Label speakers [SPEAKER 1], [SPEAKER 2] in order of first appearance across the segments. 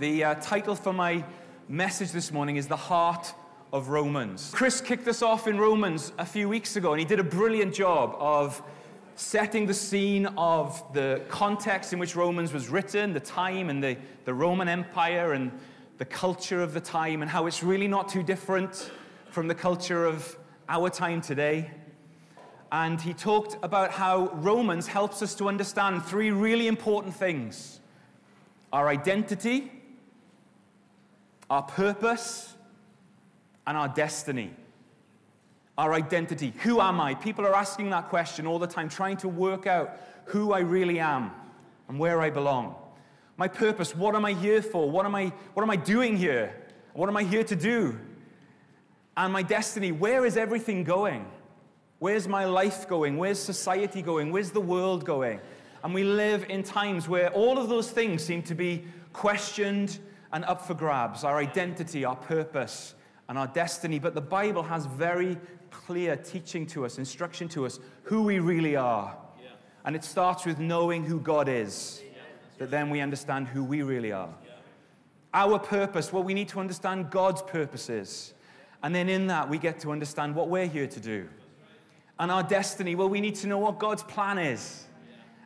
[SPEAKER 1] The uh, title for my message this morning is The Heart of Romans. Chris kicked us off in Romans a few weeks ago, and he did a brilliant job of setting the scene of the context in which Romans was written, the time and the, the Roman Empire and the culture of the time, and how it's really not too different from the culture of our time today. And he talked about how Romans helps us to understand three really important things our identity our purpose, and our destiny. Our identity. Who am I? People are asking that question all the time, trying to work out who I really am and where I belong. My purpose, what am I here for? What am I, what am I doing here? What am I here to do? And my destiny, where is everything going? Where's my life going? Where's society going? Where's the world going? And we live in times where all of those things seem to be questioned and up for grabs our identity, our purpose, and our destiny. But the Bible has very clear teaching to us, instruction to us, who we really are. Yeah. And it starts with knowing who God is, yeah, that right. then we understand who we really are. Yeah. Our purpose, well, we need to understand God's purposes. And then in that, we get to understand what we're here to do. And our destiny, well, we need to know what God's plan is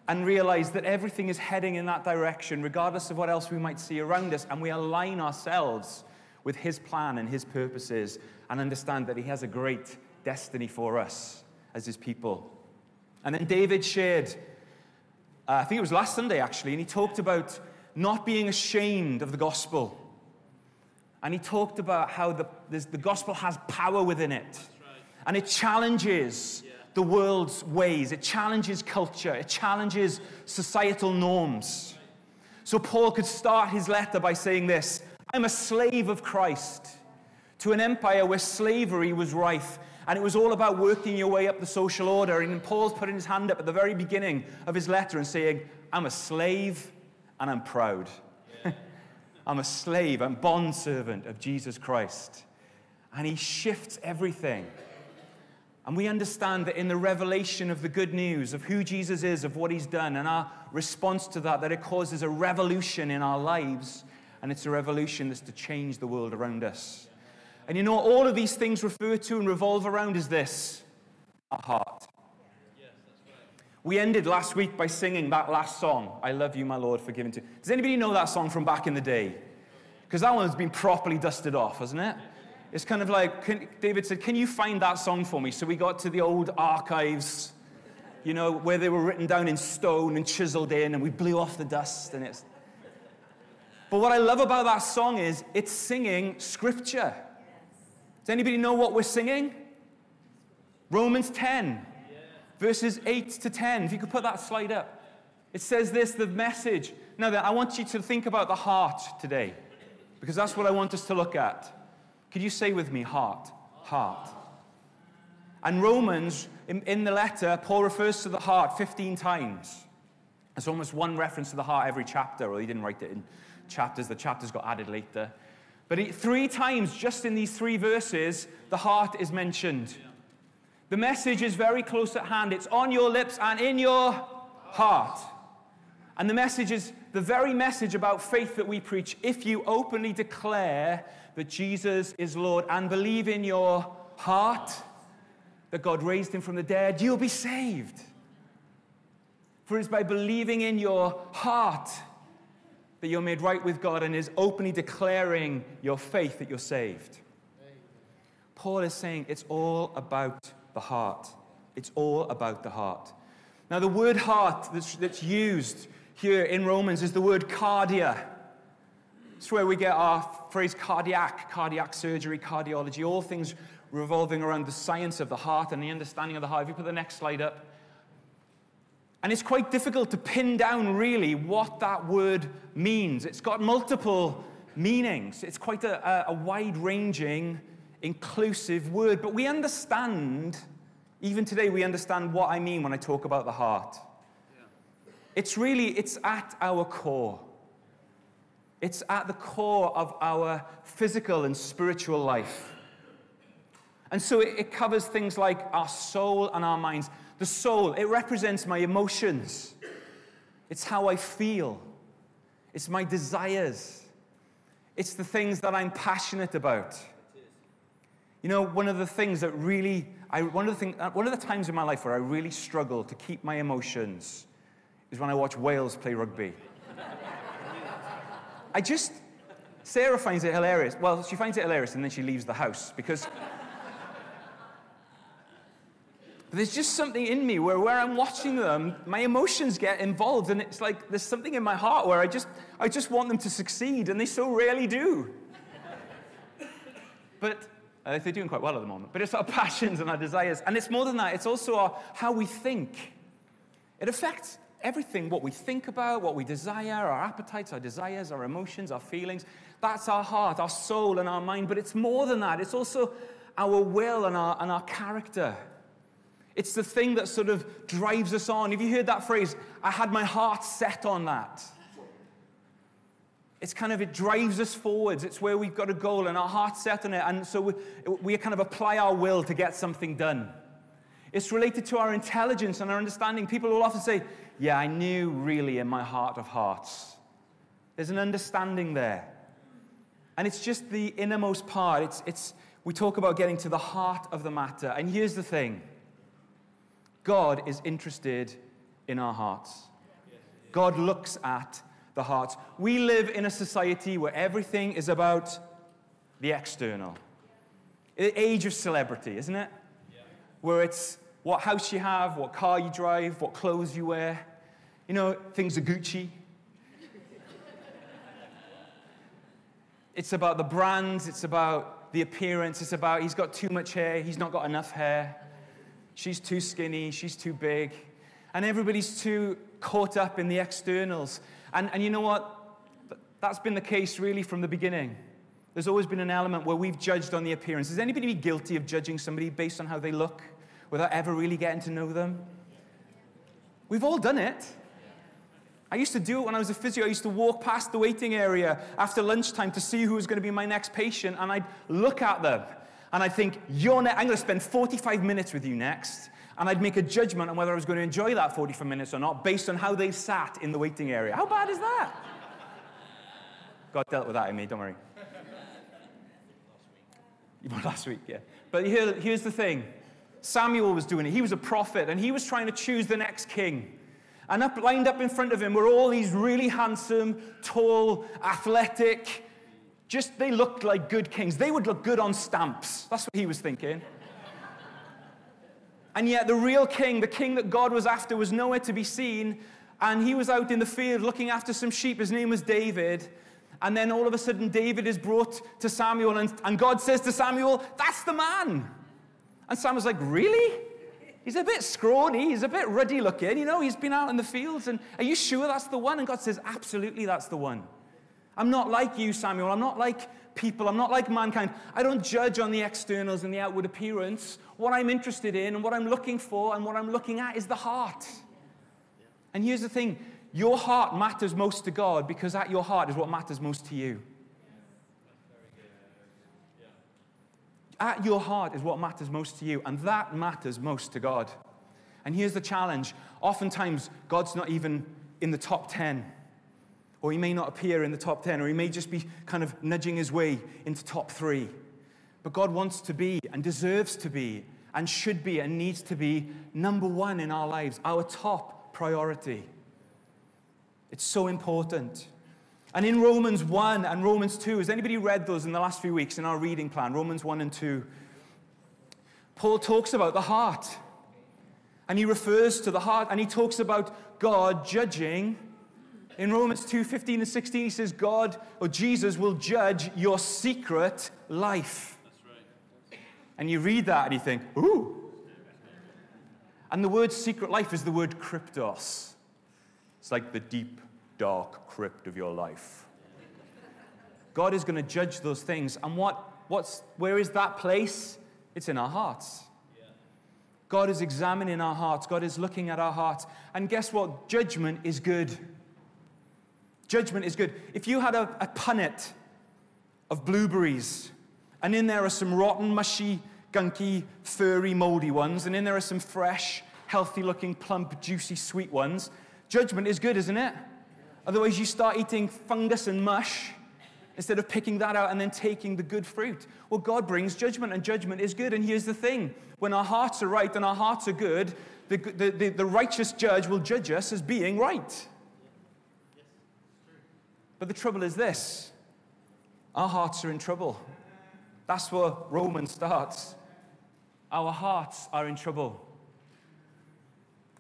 [SPEAKER 1] and realize that everything is heading in that direction, regardless of what else we might see around us, and we align ourselves with His plan and His purposes and understand that He has a great destiny for us as His people. And then David shared, uh, I think it was last Sunday actually, and he talked about not being ashamed of the gospel. And he talked about how the, the gospel has power within it. Right. And it challenges the world's ways, it challenges culture, it challenges societal norms. So Paul could start his letter by saying this I'm a slave of Christ to an empire where slavery was rife. And it was all about working your way up the social order. And Paul's putting his hand up at the very beginning of his letter and saying, I'm a slave and I'm proud. I'm a slave, I'm bondservant of Jesus Christ. And he shifts everything and we understand that in the revelation of the good news of who Jesus is, of what he's done, and our response to that, that it causes a revolution in our lives, and it's a revolution that's to change the world around us. And you know, all of these things refer to and revolve around is this our heart. We ended last week by singing that last song, I Love You, My Lord, for giving to. Does anybody know that song from back in the day? Because that one's been properly dusted off, hasn't it? It's kind of like, can, David said, Can you find that song for me? So we got to the old archives, you know, where they were written down in stone and chiseled in, and we blew off the dust. And it's. But what I love about that song is it's singing scripture. Does anybody know what we're singing? Romans 10, verses 8 to 10. If you could put that slide up. It says this the message. Now, I want you to think about the heart today, because that's what I want us to look at. Could you say with me, heart? Heart. And Romans, in, in, the letter, Paul refers to the heart 15 times. It's almost one reference to the heart every chapter, or he didn't write it in chapters, the chapters got added later. But three times, just in these three verses, the heart is mentioned. The message is very close at hand. It's on your lips and in your heart. And the message is the very message about faith that we preach. If you openly declare that Jesus is Lord and believe in your heart that God raised him from the dead, you'll be saved. For it's by believing in your heart that you're made right with God and is openly declaring your faith that you're saved. Paul is saying it's all about the heart. It's all about the heart. Now, the word heart that's, that's used here in Romans is the word cardia. It's where we get our phrase cardiac, cardiac surgery, cardiology, all things revolving around the science of the heart and the understanding of the heart. If you put the next slide up. And it's quite difficult to pin down really what that word means. It's got multiple meanings, it's quite a, a wide ranging, inclusive word. But we understand, even today, we understand what I mean when I talk about the heart. It's really, it's at our core. It's at the core of our physical and spiritual life. And so it, it covers things like our soul and our minds. The soul, it represents my emotions, it's how I feel, it's my desires, it's the things that I'm passionate about. You know, one of the things that really, I, one, of the thing, one of the times in my life where I really struggle to keep my emotions is when I watch Wales play rugby. I just, Sarah finds it hilarious. Well, she finds it hilarious and then she leaves the house because there's just something in me where, where I'm watching them, my emotions get involved, and it's like there's something in my heart where I just, I just want them to succeed, and they so rarely do. but uh, they're doing quite well at the moment. But it's our passions and our desires. And it's more than that, it's also our, how we think. It affects everything what we think about, what we desire, our appetites, our desires, our emotions, our feelings. That's our heart, our soul, and our mind. But it's more than that, it's also our will and our, and our character. It's the thing that sort of drives us on. Have you heard that phrase? I had my heart set on that. It's kind of, it drives us forwards. It's where we've got a goal and our heart's set on it. And so we, we kind of apply our will to get something done. It's related to our intelligence and our understanding. People will often say, Yeah, I knew really in my heart of hearts. There's an understanding there. And it's just the innermost part. It's, it's, we talk about getting to the heart of the matter. And here's the thing God is interested in our hearts. God looks at the hearts. We live in a society where everything is about the external. The age of celebrity, isn't it? Where it's what house you have, what car you drive, what clothes you wear. You know, things are Gucci. it's about the brands, it's about the appearance, it's about he's got too much hair, he's not got enough hair. She's too skinny, she's too big. And everybody's too caught up in the externals. And, and you know what? That's been the case really from the beginning. There's always been an element where we've judged on the appearance. Is anybody guilty of judging somebody based on how they look without ever really getting to know them? We've all done it. I used to do it when I was a physio. I used to walk past the waiting area after lunchtime to see who was going to be my next patient, and I'd look at them and I'd think, you're ne- I'm going to spend 45 minutes with you next. And I'd make a judgment on whether I was going to enjoy that 45 minutes or not based on how they sat in the waiting area. How bad is that? God dealt with that in me, don't worry. Last week, yeah. But here, here's the thing Samuel was doing it. He was a prophet, and he was trying to choose the next king. And up, lined up in front of him were all these really handsome, tall, athletic, just they looked like good kings. They would look good on stamps. That's what he was thinking. and yet, the real king, the king that God was after, was nowhere to be seen. And he was out in the field looking after some sheep. His name was David. And then all of a sudden, David is brought to Samuel, and, and God says to Samuel, That's the man. And Sam was like, Really? He's a bit scrawny, he's a bit ruddy looking, you know, he's been out in the fields. And are you sure that's the one? And God says, Absolutely, that's the one. I'm not like you, Samuel. I'm not like people. I'm not like mankind. I don't judge on the externals and the outward appearance. What I'm interested in and what I'm looking for and what I'm looking at is the heart. And here's the thing your heart matters most to God because at your heart is what matters most to you. At your heart is what matters most to you, and that matters most to God. And here's the challenge oftentimes, God's not even in the top 10 or he may not appear in the top 10, or he may just be kind of nudging his way into top three. But God wants to be and deserves to be and should be and needs to be number one in our lives, our top priority. It's so important. And in Romans 1 and Romans 2, has anybody read those in the last few weeks in our reading plan? Romans 1 and 2. Paul talks about the heart. And he refers to the heart and he talks about God judging in Romans 2 15 and 16, he says, God or Jesus will judge your secret life. Right. And you read that and you think, ooh. And the word secret life is the word kryptos. It's like the deep, dark crypt of your life. God is going to judge those things. And what, what's, where is that place? It's in our hearts. God is examining our hearts. God is looking at our hearts. And guess what? Judgment is good. Judgment is good. If you had a, a punnet of blueberries, and in there are some rotten, mushy, gunky, furry, moldy ones, and in there are some fresh, healthy looking, plump, juicy, sweet ones, judgment is good, isn't it? Otherwise, you start eating fungus and mush instead of picking that out and then taking the good fruit. Well, God brings judgment, and judgment is good. And here's the thing when our hearts are right and our hearts are good, the, the, the, the righteous judge will judge us as being right. But the trouble is this our hearts are in trouble. That's where Romans starts. Our hearts are in trouble.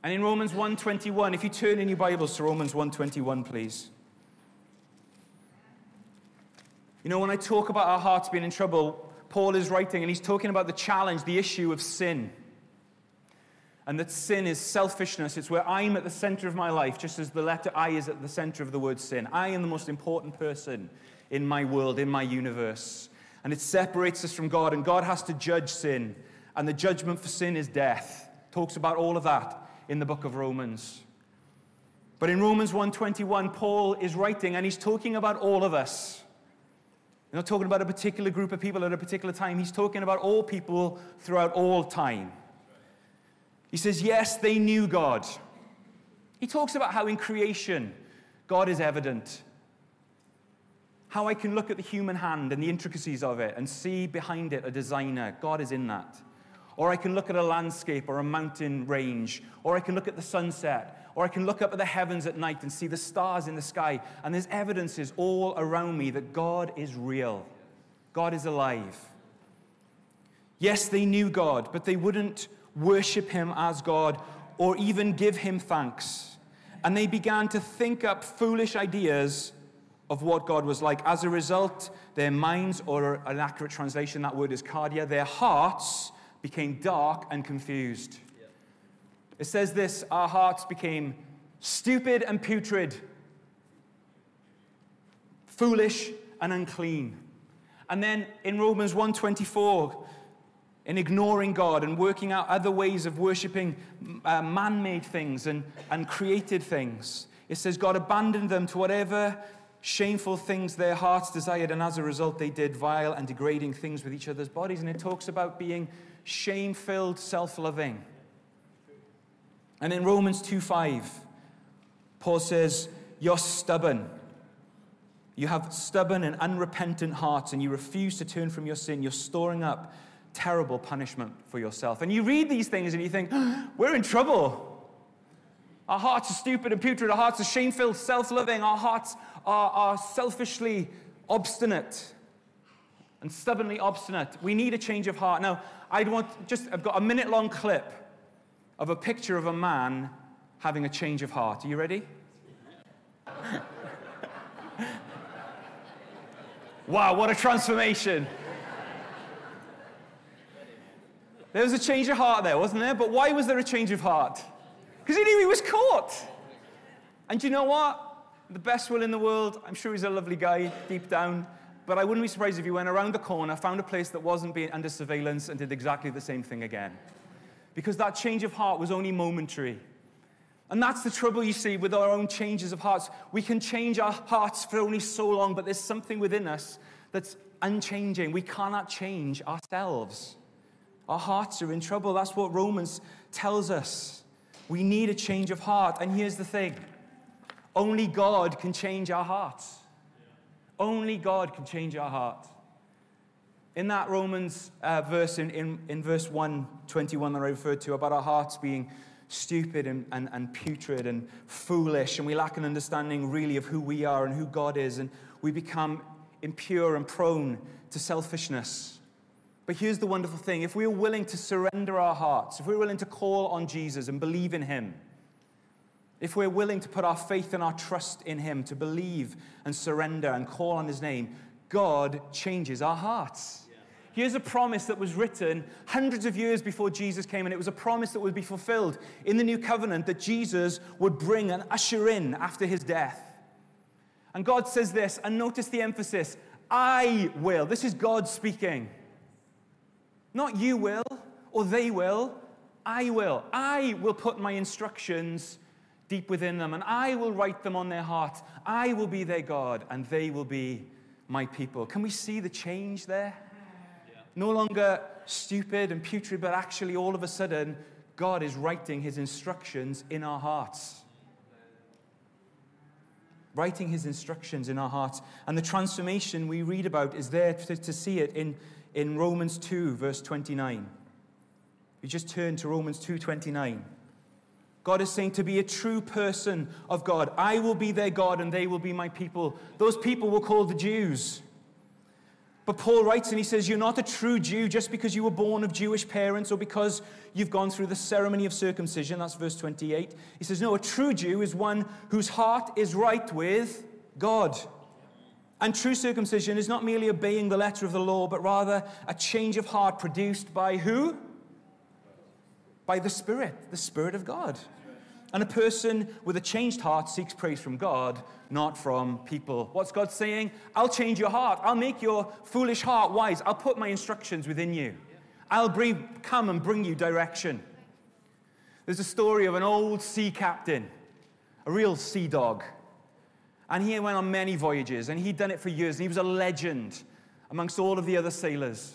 [SPEAKER 1] And in Romans 1:21, if you turn in your Bibles to Romans 1:21, please. You know, when I talk about our hearts being in trouble, Paul is writing and he's talking about the challenge, the issue of sin. And that sin is selfishness. It's where I'm at the center of my life, just as the letter I is at the center of the word sin. I am the most important person in my world, in my universe. And it separates us from God, and God has to judge sin. And the judgment for sin is death. Talks about all of that in the book of Romans. But in Romans 1:21, Paul is writing and he's talking about all of us. He's not talking about a particular group of people at a particular time. He's talking about all people throughout all time. He says, Yes, they knew God. He talks about how in creation, God is evident. How I can look at the human hand and the intricacies of it and see behind it a designer. God is in that. Or I can look at a landscape or a mountain range. Or I can look at the sunset. Or I can look up at the heavens at night and see the stars in the sky. And there's evidences all around me that God is real. God is alive. Yes, they knew God, but they wouldn't worship him as God or even give him thanks. And they began to think up foolish ideas of what God was like. As a result, their minds, or an accurate translation, that word is cardia, their hearts became dark and confused. It says this our hearts became stupid and putrid, foolish and unclean. And then in Romans 124, in ignoring God and working out other ways of worshiping uh, man made things and, and created things, it says God abandoned them to whatever shameful things their hearts desired, and as a result, they did vile and degrading things with each other's bodies. And it talks about being shame filled, self loving. And in Romans 2 5, Paul says, You're stubborn. You have stubborn and unrepentant hearts, and you refuse to turn from your sin. You're storing up terrible punishment for yourself. And you read these things and you think, We're in trouble. Our hearts are stupid and putrid. Our hearts are shame filled, self loving. Our hearts are, are selfishly obstinate and stubbornly obstinate. We need a change of heart. Now, I'd want just, I've got a minute long clip of a picture of a man having a change of heart. Are you ready? wow, what a transformation. There was a change of heart there, wasn't there? But why was there a change of heart? Because he knew he was caught. And you know what? The best will in the world, I'm sure he's a lovely guy deep down, but I wouldn't be surprised if you went around the corner, found a place that wasn't being under surveillance, and did exactly the same thing again. Because that change of heart was only momentary. And that's the trouble you see with our own changes of hearts. We can change our hearts for only so long, but there's something within us that's unchanging. We cannot change ourselves. Our hearts are in trouble. That's what Romans tells us. We need a change of heart. And here's the thing only God can change our hearts. Only God can change our heart. In that Romans uh, verse, in, in, in verse 121 that I referred to, about our hearts being stupid and, and, and putrid and foolish, and we lack an understanding really of who we are and who God is, and we become impure and prone to selfishness. But here's the wonderful thing if we are willing to surrender our hearts, if we're willing to call on Jesus and believe in Him, if we're willing to put our faith and our trust in Him, to believe and surrender and call on His name, God changes our hearts. Here's a promise that was written hundreds of years before Jesus came, and it was a promise that would be fulfilled in the new covenant that Jesus would bring and usher in after his death. And God says this, and notice the emphasis I will. This is God speaking. Not you will, or they will. I will. I will put my instructions deep within them, and I will write them on their hearts. I will be their God, and they will be my people. Can we see the change there? Yeah. No longer stupid and putrid, but actually, all of a sudden, God is writing his instructions in our hearts. Writing his instructions in our hearts. And the transformation we read about is there to, to see it in, in Romans 2, verse 29. You just turn to Romans 2:29. God is saying to be a true person of God, I will be their God and they will be my people. Those people were called the Jews. But Paul writes and he says, You're not a true Jew just because you were born of Jewish parents or because you've gone through the ceremony of circumcision. That's verse 28. He says, No, a true Jew is one whose heart is right with God. And true circumcision is not merely obeying the letter of the law, but rather a change of heart produced by who? By the Spirit, the Spirit of God. And a person with a changed heart seeks praise from God, not from people. What's God saying? I'll change your heart. I'll make your foolish heart wise. I'll put my instructions within you. I'll bring, come and bring you direction. There's a story of an old sea captain, a real sea dog. And he went on many voyages, and he'd done it for years, and he was a legend amongst all of the other sailors.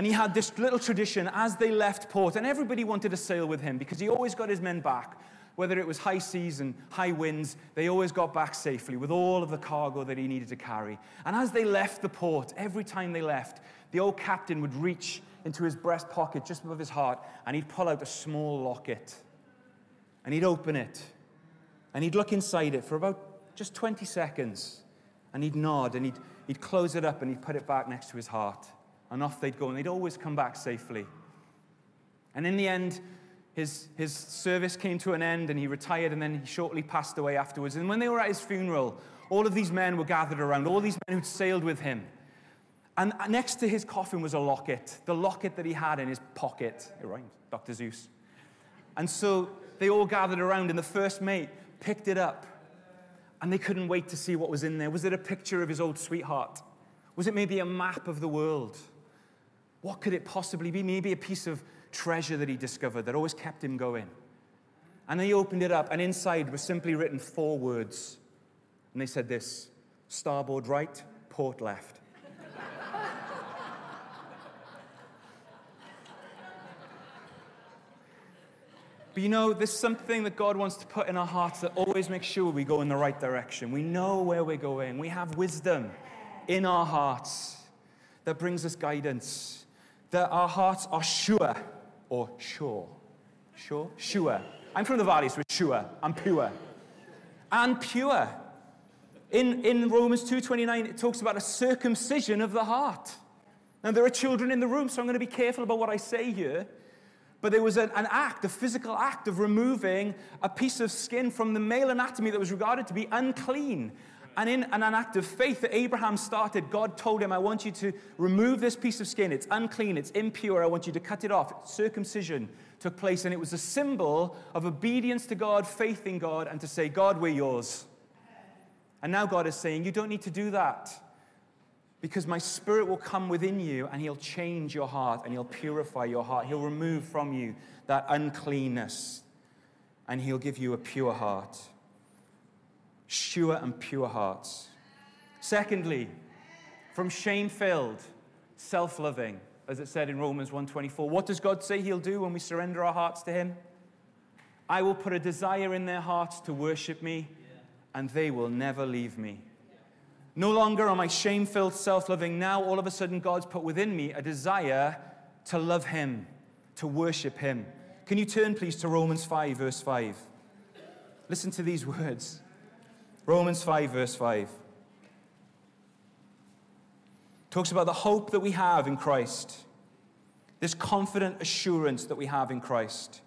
[SPEAKER 1] And he had this little tradition as they left port, and everybody wanted to sail with him because he always got his men back. Whether it was high seas and high winds, they always got back safely with all of the cargo that he needed to carry. And as they left the port, every time they left, the old captain would reach into his breast pocket just above his heart and he'd pull out a small locket. And he'd open it. And he'd look inside it for about just 20 seconds. And he'd nod and he'd, he'd close it up and he'd put it back next to his heart and off they'd go, and they'd always come back safely. And in the end, his, his service came to an end, and he retired, and then he shortly passed away afterwards. And when they were at his funeral, all of these men were gathered around, all these men who'd sailed with him. And next to his coffin was a locket, the locket that he had in his pocket. It rhymes, Dr. Seuss. And so they all gathered around, and the first mate picked it up, and they couldn't wait to see what was in there. Was it a picture of his old sweetheart? Was it maybe a map of the world? What could it possibly be? Maybe a piece of treasure that he discovered that always kept him going. And then he opened it up, and inside was simply written four words. And they said this starboard right, port left. But you know, there's something that God wants to put in our hearts that always makes sure we go in the right direction. We know where we're going. We have wisdom in our hearts that brings us guidance that our hearts are sure or sure. Sure? Sure. I'm from the valley, so sure. I'm pure. And pure. In, in Romans 2.29, it talks about a circumcision of the heart. Now, there are children in the room, so I'm going to be careful about what I say here. But there was an, an, act, a physical act of removing a piece of skin from the male anatomy that was regarded to be unclean. And in an act of faith that Abraham started, God told him, I want you to remove this piece of skin. It's unclean, it's impure. I want you to cut it off. Circumcision took place, and it was a symbol of obedience to God, faith in God, and to say, God, we're yours. And now God is saying, You don't need to do that because my spirit will come within you and he'll change your heart and he'll purify your heart. He'll remove from you that uncleanness and he'll give you a pure heart sure and pure hearts. Secondly, from shame-filled, self-loving, as it said in Romans 1:24. What does God say he'll do when we surrender our hearts to him? I will put a desire in their hearts to worship me, and they will never leave me. No longer am I shame-filled, self-loving. Now all of a sudden God's put within me a desire to love him, to worship him. Can you turn please to Romans 5 verse 5? Listen to these words. Romans 5, verse 5 talks about the hope that we have in Christ, this confident assurance that we have in Christ.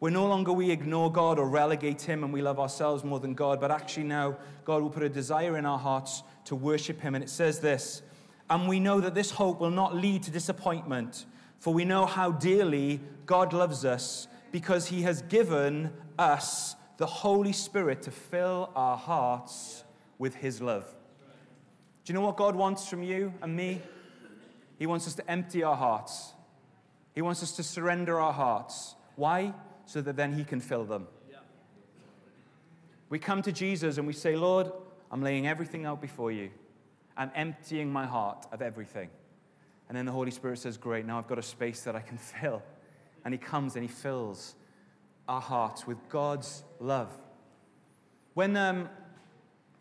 [SPEAKER 1] We're no longer we ignore God or relegate Him and we love ourselves more than God, but actually now God will put a desire in our hearts to worship Him. And it says this And we know that this hope will not lead to disappointment, for we know how dearly God loves us because he has given us the Holy Spirit to fill our hearts with his love. Do you know what God wants from you and me? He wants us to empty our hearts. He wants us to surrender our hearts. Why? So that then he can fill them. We come to Jesus and we say, Lord, I'm laying everything out before you. I'm emptying my heart of everything. And then the Holy Spirit says, Great, now I've got a space that I can fill. And He comes and He fills our hearts with God's love. When, um,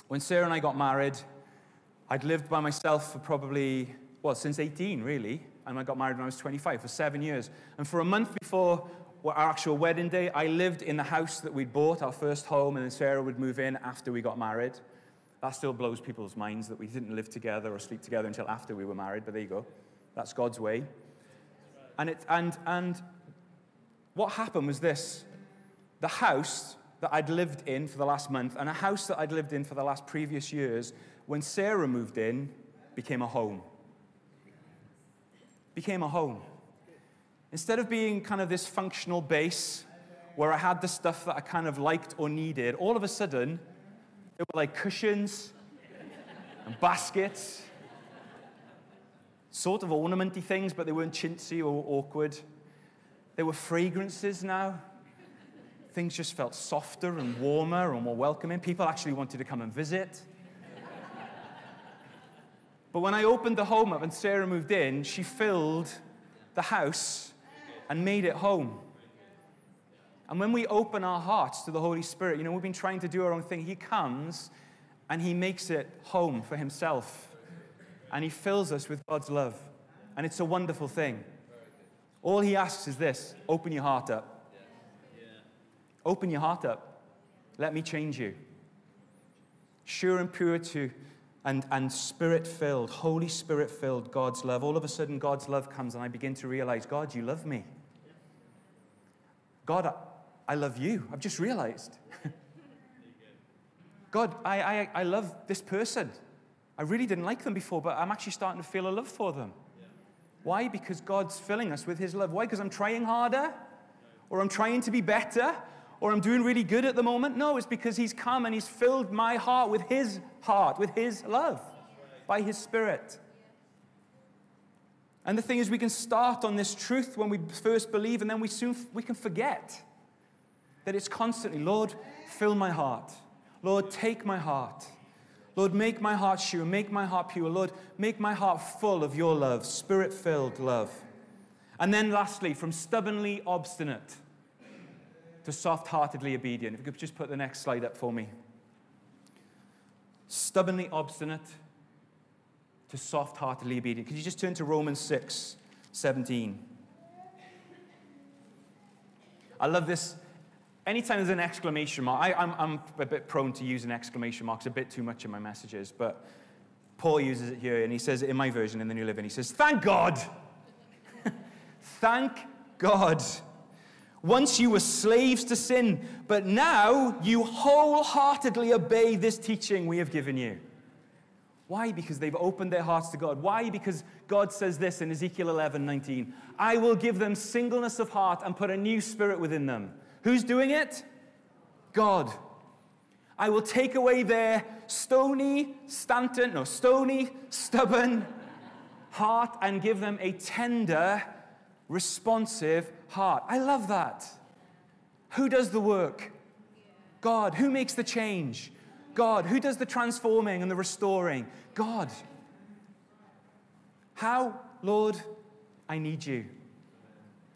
[SPEAKER 1] when Sarah and I got married, I'd lived by myself for probably, well, since 18, really. And I got married when I was 25, for seven years. And for a month before our actual wedding day, I lived in the house that we'd bought, our first home, and then Sarah would move in after we got married. That still blows people's minds that we didn't live together or sleep together until after we were married, but there you go. That's God's way. And, it, and, and what happened was this the house that I'd lived in for the last month and a house that I'd lived in for the last previous years, when Sarah moved in, became a home. Became a home. Instead of being kind of this functional base where I had the stuff that I kind of liked or needed, all of a sudden, there were like cushions and baskets, sort of ornamenty things, but they weren't chintzy or awkward. There were fragrances now. Things just felt softer and warmer and more welcoming. People actually wanted to come and visit. but when I opened the home up and Sarah moved in, she filled the house and made it home. And when we open our hearts to the Holy Spirit, you know, we've been trying to do our own thing. He comes and He makes it home for Himself. And He fills us with God's love. And it's a wonderful thing. All He asks is this open your heart up. Open your heart up. Let me change you. Sure and pure to and, and spirit filled, Holy Spirit filled God's love. All of a sudden, God's love comes, and I begin to realize, God, you love me. God, I love you. I've just realized. God, I, I, I love this person. I really didn't like them before, but I'm actually starting to feel a love for them. Why? Because God's filling us with His love. Why? Because I'm trying harder? Or I'm trying to be better? Or I'm doing really good at the moment? No, it's because He's come and He's filled my heart with His heart, with His love, by His Spirit. And the thing is, we can start on this truth when we first believe, and then we soon we can forget that it's constantly, Lord, fill my heart. Lord, take my heart. Lord, make my heart sure, make my heart pure. Lord, make my heart full of your love, spirit filled love. And then lastly, from stubbornly obstinate to soft heartedly obedient. If you could just put the next slide up for me. Stubbornly obstinate to soft heartedly obedient. Could you just turn to Romans 6 17? I love this anytime there's an exclamation mark, I, am a bit prone to using exclamation marks a bit too much in my messages, but Paul uses it here, and he says it in my version in the New Living. He says, Thank God! Thank God! Once you were slaves to sin, but now you wholeheartedly obey this teaching we have given you. Why? Because they've opened their hearts to God. Why? Because God says this in Ezekiel 11 19 I will give them singleness of heart and put a new spirit within them. Who's doing it? God. I will take away their stony, stanton, no, stony, stubborn heart and give them a tender, responsive heart. I love that. Who does the work? God. Who makes the change? God. Who does the transforming and the restoring? God. How, Lord, I need you.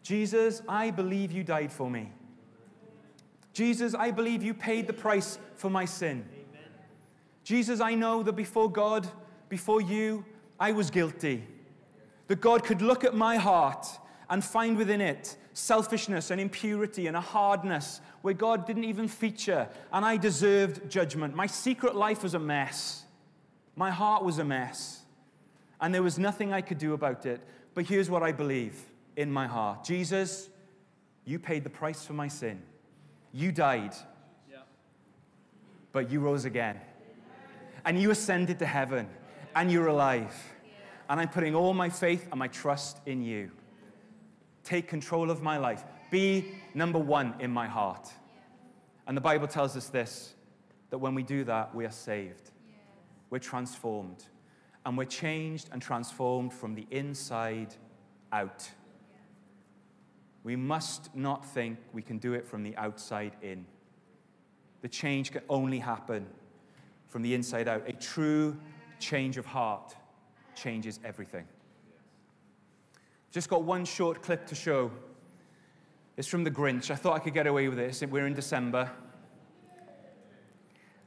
[SPEAKER 1] Jesus, I believe you died for me. Jesus, I believe you paid the price for my sin. Jesus, I know that before God, before you, I was guilty. That God could look at my heart and find within it selfishness and impurity and a hardness where God didn't even feature, and I deserved judgment. My secret life was a mess. My heart was a mess. And there was nothing I could do about it. But here's what I believe in my heart Jesus, you paid the price for my sin. You died, but you rose again. And you ascended to heaven, and you're alive. and I'm putting all my faith and my trust in you. Take control of my life. Be number one in my heart. And the Bible tells us this that when we do that, we are saved, we're transformed, and we're changed and transformed from the inside out. We must not think we can do it from the outside in. The change can only happen from the inside out. A true change of heart changes everything. Just got one short clip to show. It's from The Grinch. I thought I could get away with this. We're in December.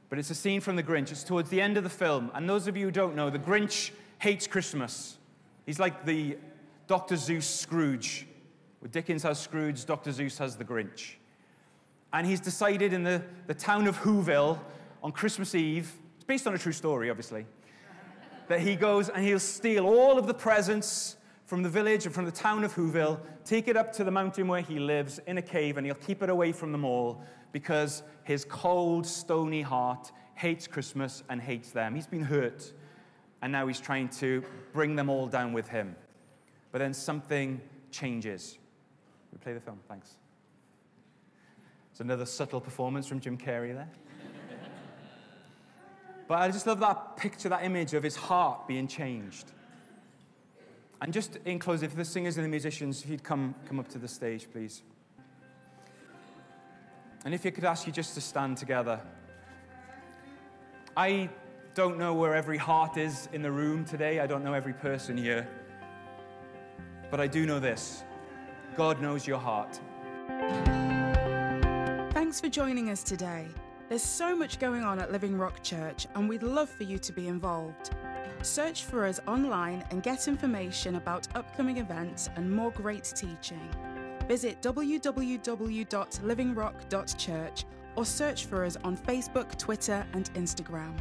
[SPEAKER 1] But it's a scene from The Grinch. It's towards the end of the film. And those of you who don't know, The Grinch hates Christmas. He's like the Dr. Seuss Scrooge. Where Dickens has Scrooge, Dr. Seuss has The Grinch. And he's decided in the, the town of Whoville on Christmas Eve, it's based on a true story, obviously, that he goes and he'll steal all of the presents from the village and from the town of Whoville, take it up to the mountain where he lives in a cave, and he'll keep it away from them all because his cold, stony heart hates Christmas and hates them. He's been hurt, and now he's trying to bring them all down with him. But then something changes. We play the film, thanks. It's another subtle performance from Jim Carrey there. but I just love that picture, that image of his heart being changed. And just in close, if the singers and the musicians, if you'd come, come up to the stage, please. And if you could ask you just to stand together. I don't know where every heart is in the room today. I don't know every person here. But I do know this God knows your heart.
[SPEAKER 2] Thanks for joining us today. There's so much going on at Living Rock Church, and we'd love for you to be involved. Search for us online and get information about upcoming events and more great teaching. Visit www.livingrock.church or search for us on Facebook, Twitter, and Instagram.